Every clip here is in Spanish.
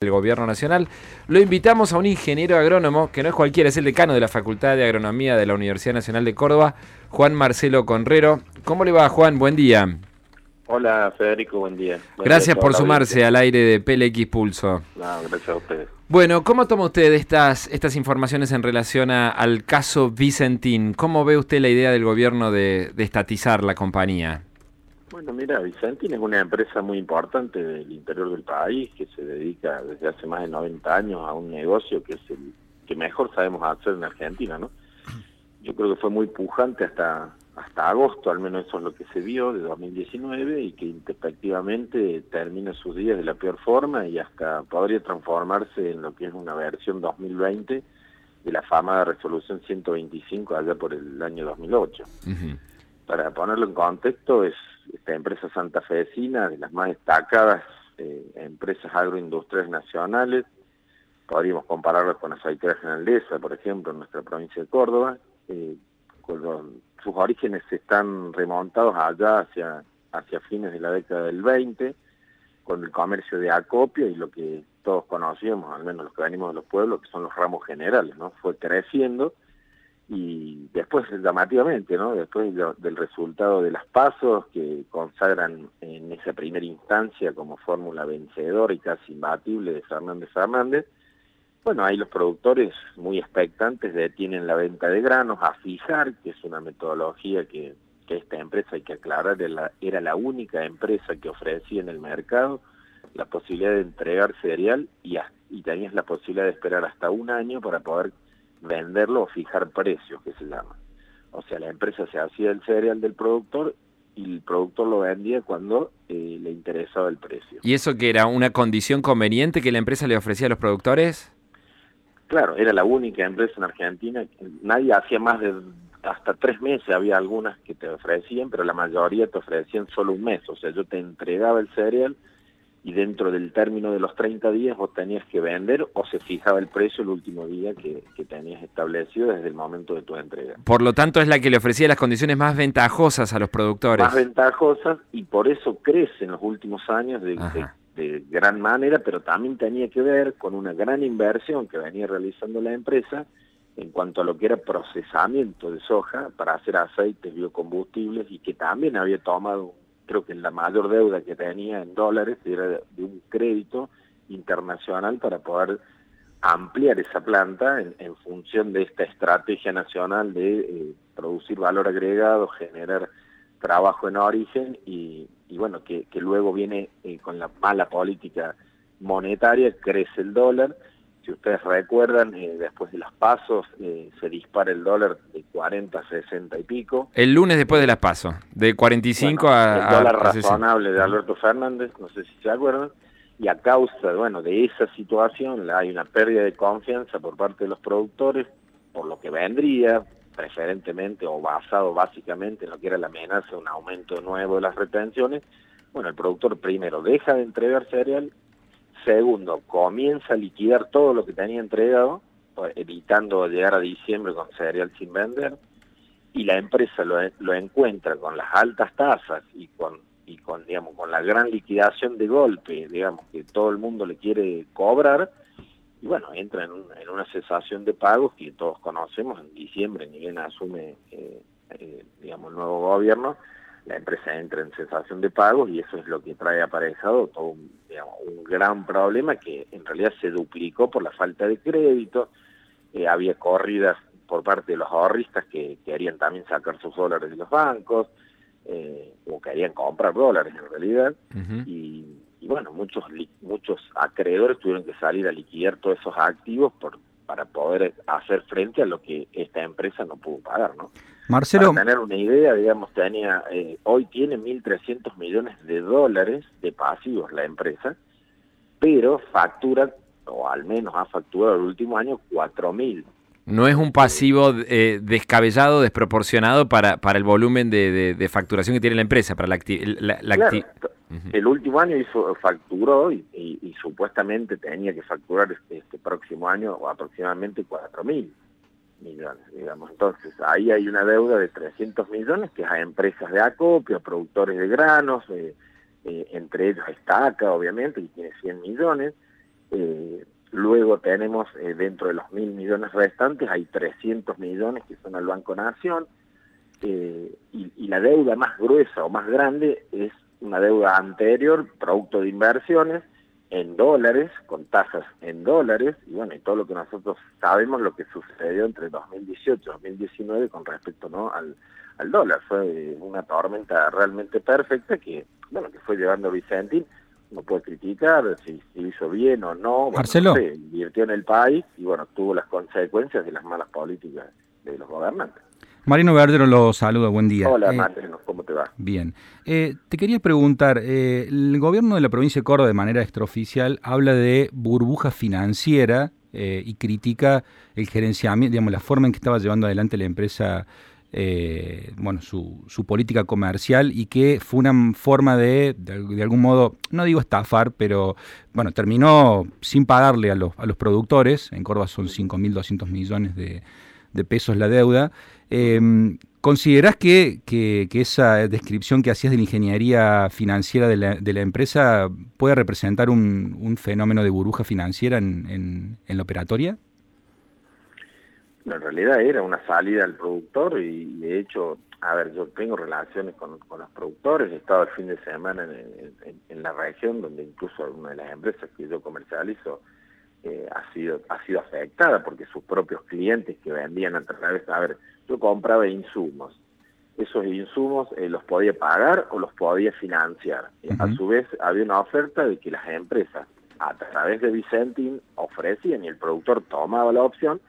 del Gobierno Nacional. Lo invitamos a un ingeniero agrónomo, que no es cualquiera, es el decano de la Facultad de Agronomía de la Universidad Nacional de Córdoba, Juan Marcelo Conrero. ¿Cómo le va, Juan? Buen día. Hola, Federico, buen día. gracias por sumarse al aire de PLX Pulso. No, gracias a ustedes. Bueno, ¿cómo toma usted estas, estas informaciones en relación al caso Vicentín? ¿Cómo ve usted la idea del gobierno de, de estatizar la compañía? Bueno, mira, Vicentín es una empresa muy importante del interior del país que se dedica desde hace más de 90 años a un negocio que es el que mejor sabemos hacer en Argentina, ¿no? Yo creo que fue muy pujante hasta hasta agosto, al menos eso es lo que se vio de 2019 y que efectivamente termina sus días de la peor forma y hasta podría transformarse en lo que es una versión 2020 de la fama de resolución 125 allá por el año 2008. Para ponerlo en contexto, es esta empresa santafesina, de las más destacadas eh, empresas agroindustriales nacionales, podríamos compararla con Aceitera Generalesa, por ejemplo, en nuestra provincia de Córdoba, eh, sus orígenes están remontados allá hacia, hacia fines de la década del 20, con el comercio de acopio y lo que todos conocíamos, al menos los que venimos de los pueblos, que son los ramos generales, ¿no? Fue creciendo y después llamativamente, ¿no? Después del resultado de las pasos que consagran en esa primera instancia como fórmula vencedora y casi imbatible de Fernández Fernández, bueno, ahí los productores muy expectantes detienen la venta de granos a fijar, que es una metodología que, que esta empresa, hay que aclarar, era la, única empresa que ofrecía en el mercado la posibilidad de entregar cereal y, y tenías la posibilidad de esperar hasta un año para poder venderlo o fijar precios, que se llama. O sea, la empresa se hacía el cereal del productor y el productor lo vendía cuando eh, le interesaba el precio. ¿Y eso que era una condición conveniente que la empresa le ofrecía a los productores? Claro, era la única empresa en Argentina, nadie hacía más de hasta tres meses, había algunas que te ofrecían, pero la mayoría te ofrecían solo un mes, o sea, yo te entregaba el cereal y dentro del término de los 30 días vos tenías que vender o se fijaba el precio el último día que, tenías establecido desde el momento de tu entrega. Por lo tanto es la que le ofrecía las condiciones más ventajosas a los productores. Más ventajosas y por eso crece en los últimos años de, de, gran manera, pero también tenía que ver con una gran inversión que venía realizando la empresa en cuanto a lo que era procesamiento de soja para hacer aceites, biocombustibles y que también había tomado creo que la mayor deuda que tenía en dólares era de, un crédito internacional para poder ampliar esa planta en, función de esta estrategia nacional de eh, producir valor agregado, generar trabajo en origen y, bueno, que, luego viene eh, con la mala política monetaria, crece el dólar si ustedes recuerdan, eh, después de los pasos eh, se dispara el dólar de 40 a 60 y pico. El lunes después de las pasos, de 45 a... El dólar razonable de Alberto Fernández, no sé si se acuerdan, y a causa bueno, de esa situación hay una pérdida de confianza por parte de los productores, por lo que vendría, preferentemente o basado básicamente en lo que era la amenaza de un aumento nuevo de las retenciones, bueno, el productor primero deja de entregar cereal Segundo, comienza a liquidar todo lo que tenía entregado, pues, evitando llegar a diciembre con cereal sin vender, y la empresa lo, lo encuentra con las altas tasas y con y con digamos con la gran liquidación de golpe, digamos que todo el mundo le quiere cobrar, y bueno, entra en, en una cesación de pagos que todos conocemos. En diciembre, ni asume eh, eh, digamos el nuevo gobierno, la empresa entra en cesación de pagos y eso es lo que trae aparejado todo un, gran problema que en realidad se duplicó por la falta de crédito, eh, había corridas por parte de los ahorristas que querían también sacar sus dólares de los bancos, eh, o querían comprar dólares en realidad, y, y, bueno, muchos, muchos acreedores tuvieron que salir a liquidar todos esos activos por para poder hacer frente a lo que esta empresa no pudo pagar, ¿no? Marcelo. Para tener una idea, digamos, tenía, eh, hoy tiene 1.300 millones de dólares de pasivos la empresa, pero factura, o al menos ha facturado el último año, 4.000 no es un pasivo eh, descabellado, desproporcionado para, para el volumen de, facturación que tiene la empresa, para la, la, El último año hizo facturó y, supuestamente tenía que facturar este, este próximo año aproximadamente 4 mil millones, digamos. Entonces, ahí hay una deuda de 300 millones que es a empresas de acopio, productores de granos, eh, eh, entre ellos Estaca, obviamente, que tiene 100 millones, Eh, luego tenemos dentro de los mil millones restantes, hay 300 millones que son al Banco Nación, y, la deuda más gruesa o más grande es una deuda anterior, producto de inversiones, en dólares, con tasas en dólares, y bueno, y todo lo que nosotros sabemos lo que sucedió entre 2018 y 2019 con respecto ¿no? al, al dólar. Fue una tormenta realmente perfecta que, bueno, que fue llevando Vicentín, no puede criticar si, hizo bien o no. Marcelo. invirtió en el país y bueno, tuvo las consecuencias de las malas políticas de los gobernantes. Marino Verdero lo saluda, buen día. Hola, eh, ¿cómo te va? Bien. Eh, te quería preguntar, eh, el gobierno de la provincia de Córdoba, de manera extraoficial, habla de burbuja financiera y critica el gerenciamiento, digamos, la forma en que estaba llevando adelante la empresa, bueno, su, su, política comercial y que fue una forma de, de, algún modo, no digo estafar, pero, bueno, terminó sin pagarle a los, a los productores, en Córdoba son 5.200 millones de, de pesos la deuda, eh, ¿Considerás que, que, esa descripción que hacías de la ingeniería financiera de la, empresa puede representar un, un, fenómeno de burbuja financiera en, en, la operatoria? en realidad era una salida al productor y de hecho, a ver, yo tengo relaciones con, con los productores, he estado el fin de semana en, en, la región donde incluso una de las empresas que yo comercializo eh, ha sido ha sido afectada porque sus propios clientes que vendían a través, a ver, yo compraba insumos. Esos insumos eh, los podía pagar o los podía financiar. A su vez, había una oferta de que las empresas, a través de Vicentin, ofrecían y el productor tomaba la opción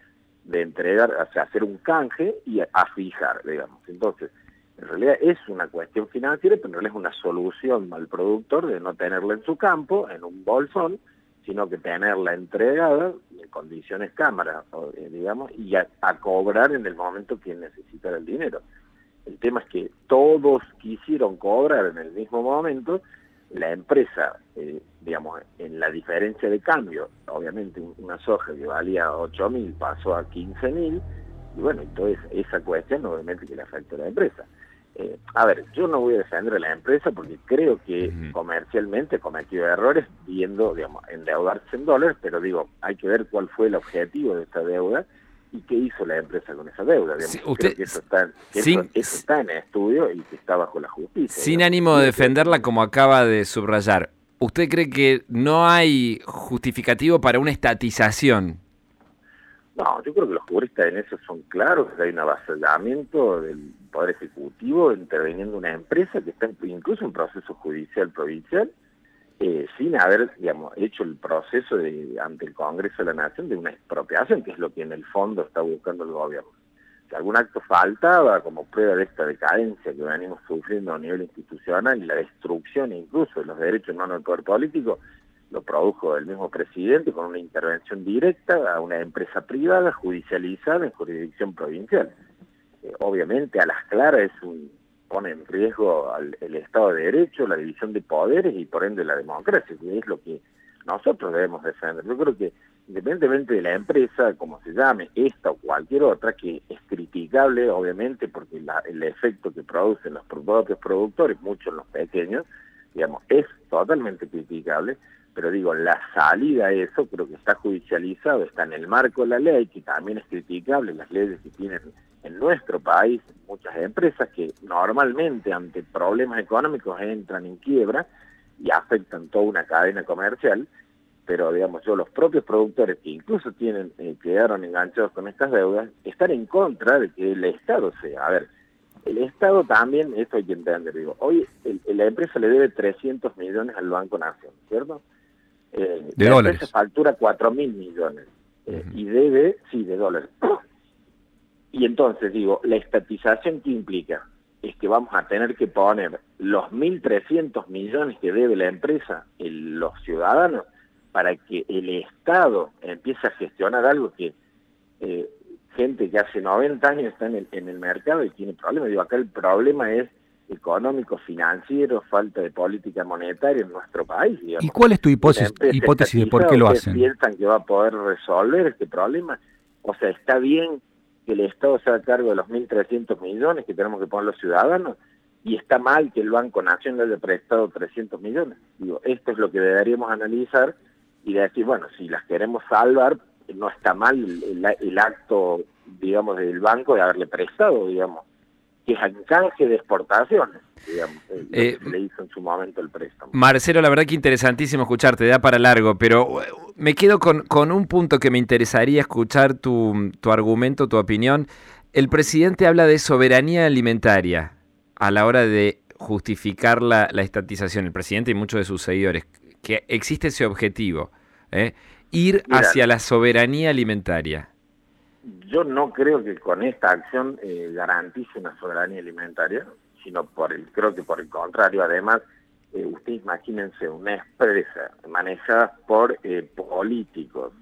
de entregar, o sea, hacer un canje y a, fijar, digamos. Entonces, en realidad es una cuestión financiera, pero en realidad es una solución al productor de no tenerla en su campo, en un bolsón, sino que tenerla entregada en condiciones cámara, eh, digamos, y a, cobrar en el momento que necesitara el dinero. El tema es que todos quisieron cobrar en el mismo momento, la empresa, eh, digamos, en la diferencia de cambio, obviamente una soja que valía 8 mil pasó a 15 mil, y bueno, entonces esa cuestión obviamente que le afecta a la empresa. Eh, a ver, yo no voy a defender a la empresa porque creo que comercialmente cometió errores viendo, digamos, endeudarse en dólares, pero digo, hay que ver cuál fue el objetivo de esta deuda y qué hizo la empresa con esa deuda. usted, eso, está, eso, está en estudio y que está bajo la justicia. Sin ánimo de defenderla como acaba de subrayar, ¿usted cree que no hay justificativo para una estatización? No, yo creo que los juristas en eso son claros, que hay un avasallamiento del Poder Ejecutivo interviniendo una empresa que está incluso en proceso judicial provincial, eh, sin haber, digamos, hecho el proceso de, ante el Congreso de la Nación de una expropiación, que es lo que en el fondo está buscando el gobierno. Si algún acto faltaba como prueba de esta decadencia que venimos sufriendo a nivel institucional y la destrucción incluso de los derechos humanos del poder político, lo produjo el mismo presidente con una intervención directa a una empresa privada judicializada en jurisdicción provincial. Eh, obviamente a las claras es un, pone en riesgo el Estado de Derecho, la división de poderes y por ende la democracia, que es lo que nosotros debemos defender. Yo creo que independientemente de la empresa, como se llame, esta o cualquier otra, que es criticable obviamente porque el efecto que producen los propios productores, muchos los pequeños, digamos, es totalmente criticable, pero digo, la salida a eso creo que está judicializado, está en el marco de la ley, que también es criticable, las leyes que tienen en nuestro país muchas empresas que normalmente ante problemas económicos entran en quiebra y afectan toda una cadena comercial, pero digamos yo, los propios productores que incluso tienen eh, quedaron enganchados con estas deudas, están en contra de que el Estado sea, a ver, el Estado también, esto hay que entender, digo, hoy la empresa le debe 300 millones al Banco Nación, ¿cierto? Eh, de la dólares. empresa factura 4 mil millones eh, y debe, sí, de dólares. Y entonces digo, la estatización que implica es que vamos a tener que poner los 1.300 millones que debe la empresa, en los ciudadanos, para que el Estado empiece a gestionar algo que eh, gente que hace 90 años está en el, en el mercado y tiene problemas. Digo, acá el problema es económico, financiero, falta de política monetaria en nuestro país. ¿Y cuál es tu hipótesis, hipótesis de por qué lo hacen? ¿Piensan que va a poder resolver este problema? O sea, está bien que el Estado se haga cargo de los 1.300 millones que tenemos que poner los ciudadanos y está mal que el Banco Nacional le haya prestado 300 millones. Digo, esto es lo que deberíamos analizar y decir, bueno, si las queremos salvar, no está mal el, acto, digamos, del banco de haberle prestado, digamos, que es en canje de exportaciones. Digamos, eh, le hizo en su momento el préstamo. Marcelo, la verdad que interesantísimo escucharte, da para largo, pero eh, me quedo con, con un punto que me interesaría escuchar tu, tu argumento, tu opinión. El presidente habla de soberanía alimentaria a la hora de justificar la, la estatización, el presidente y muchos de sus seguidores, que existe ese objetivo. ¿eh? Ir hacia la soberanía alimentaria? Yo no creo que con esta acción eh, garantice una soberanía alimentaria, sino por el, creo que por el contrario, además, eh, ustedes imagínense una empresa manejada por eh, políticos,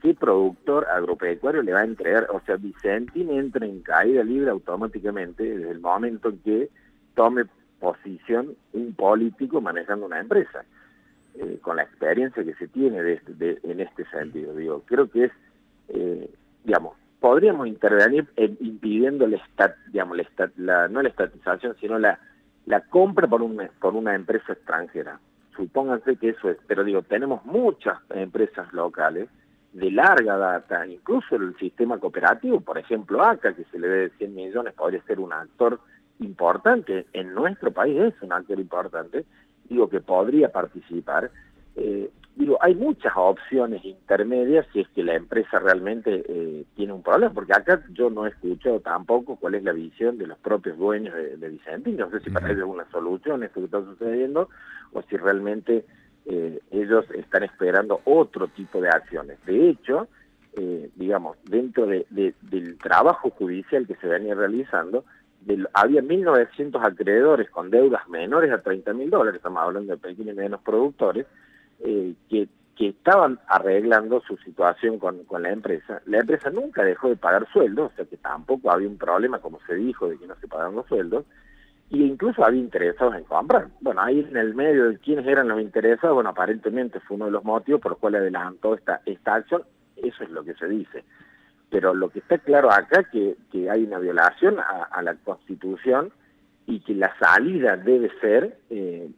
¿qué productor agropecuario le va a entregar? O sea, Vicentín entra en caída libre automáticamente desde el momento en que tome posición un político manejando una empresa. Eh, con la experiencia que se tiene de, este, en este sentido. Digo, creo que es, eh, digamos, podríamos intervenir impidiendo la, digamos, la, no la estatización, sino la, la compra por una, por una empresa extranjera. Supónganse que eso es, pero digo, tenemos muchas empresas locales de larga data, incluso el sistema cooperativo, por ejemplo, ACA, que se le dé 100 millones, podría ser un actor importante, en nuestro país es un actor importante, digo que podría participar, eh, digo, hay muchas opciones intermedias si es que la empresa realmente eh, tiene un problema, porque acá yo no he escuchado tampoco cuál es la visión de los propios dueños de, de Vicentín, no sé si para ellos una solución esto que está sucediendo, o si realmente eh, ellos están esperando otro tipo de acciones. De hecho, digamos, dentro de, del trabajo judicial que se venía realizando, había 1.900 acreedores con deudas menores a 30 mil dólares, estamos hablando de pequeños y medianos productores, eh, que, que estaban arreglando su situación con, con la empresa. La empresa nunca dejó de pagar sueldos, o sea que tampoco había un problema, como se dijo, de que no se pagaban los sueldos, y incluso había interesados en comprar. Bueno, ahí en el medio de quiénes eran los interesados, bueno, aparentemente fue uno de los motivos por los cuales adelantó esta, esta acción, eso es lo que se dice pero lo que está claro acá es que, hay una violación a, la Constitución y que la salida debe ser eh,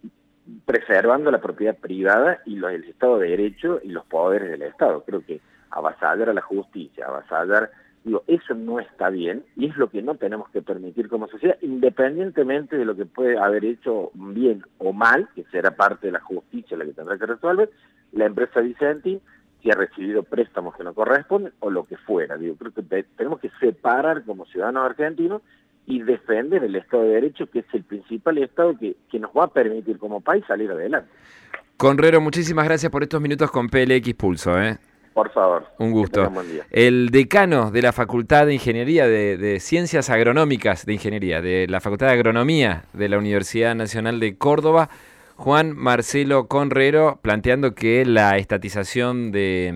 preservando la propiedad privada y lo, el Estado de Derecho y los poderes del Estado. Creo que avasallar a la justicia, avasallar, digo, eso no está bien y es lo que no tenemos que permitir como sociedad, independientemente de lo que puede haber hecho bien o mal, que será parte de la justicia la que tendrá que resolver, la empresa Vicenti si ha recibido préstamos que no corresponden o lo que fuera. Digo, creo que tenemos que separar como ciudadanos argentinos y defender el Estado de Derecho, que es el principal Estado que, que nos va a permitir como país salir adelante. Conrero, muchísimas gracias por estos minutos con PLX Pulso. ¿eh? Por favor. Un gusto. El decano de la Facultad de Ingeniería, de, de, Ciencias Agronómicas de Ingeniería, de la Facultad de Agronomía de la Universidad Nacional de Córdoba, Juan Marcelo Conrero planteando que la estatización de